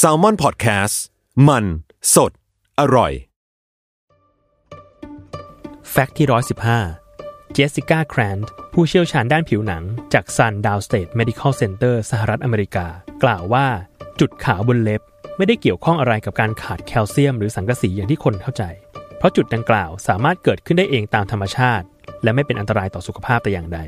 SALMON PODCAST มัน สด อร่อย fact ที่ 115 เจสสิก้าแครนด์ผู้เชี่ยวชาญด้านผิวหนัง จาก SUNY Downstate Medical Center สหรัฐอเมริกา กล่าวว่าจุดขาวบนเล็บ ไม่ได้เกี่ยวข้องอะไรกับการขาดแคลเซียมหรือสังกะสีอย่างที่คนเข้าใจ เพราะจุดดังกล่าวสามารถเกิดขึ้นได้เองตามธรรมชาติ และไม่เป็นอันตรายต่อสุขภาพแต่อย่างใด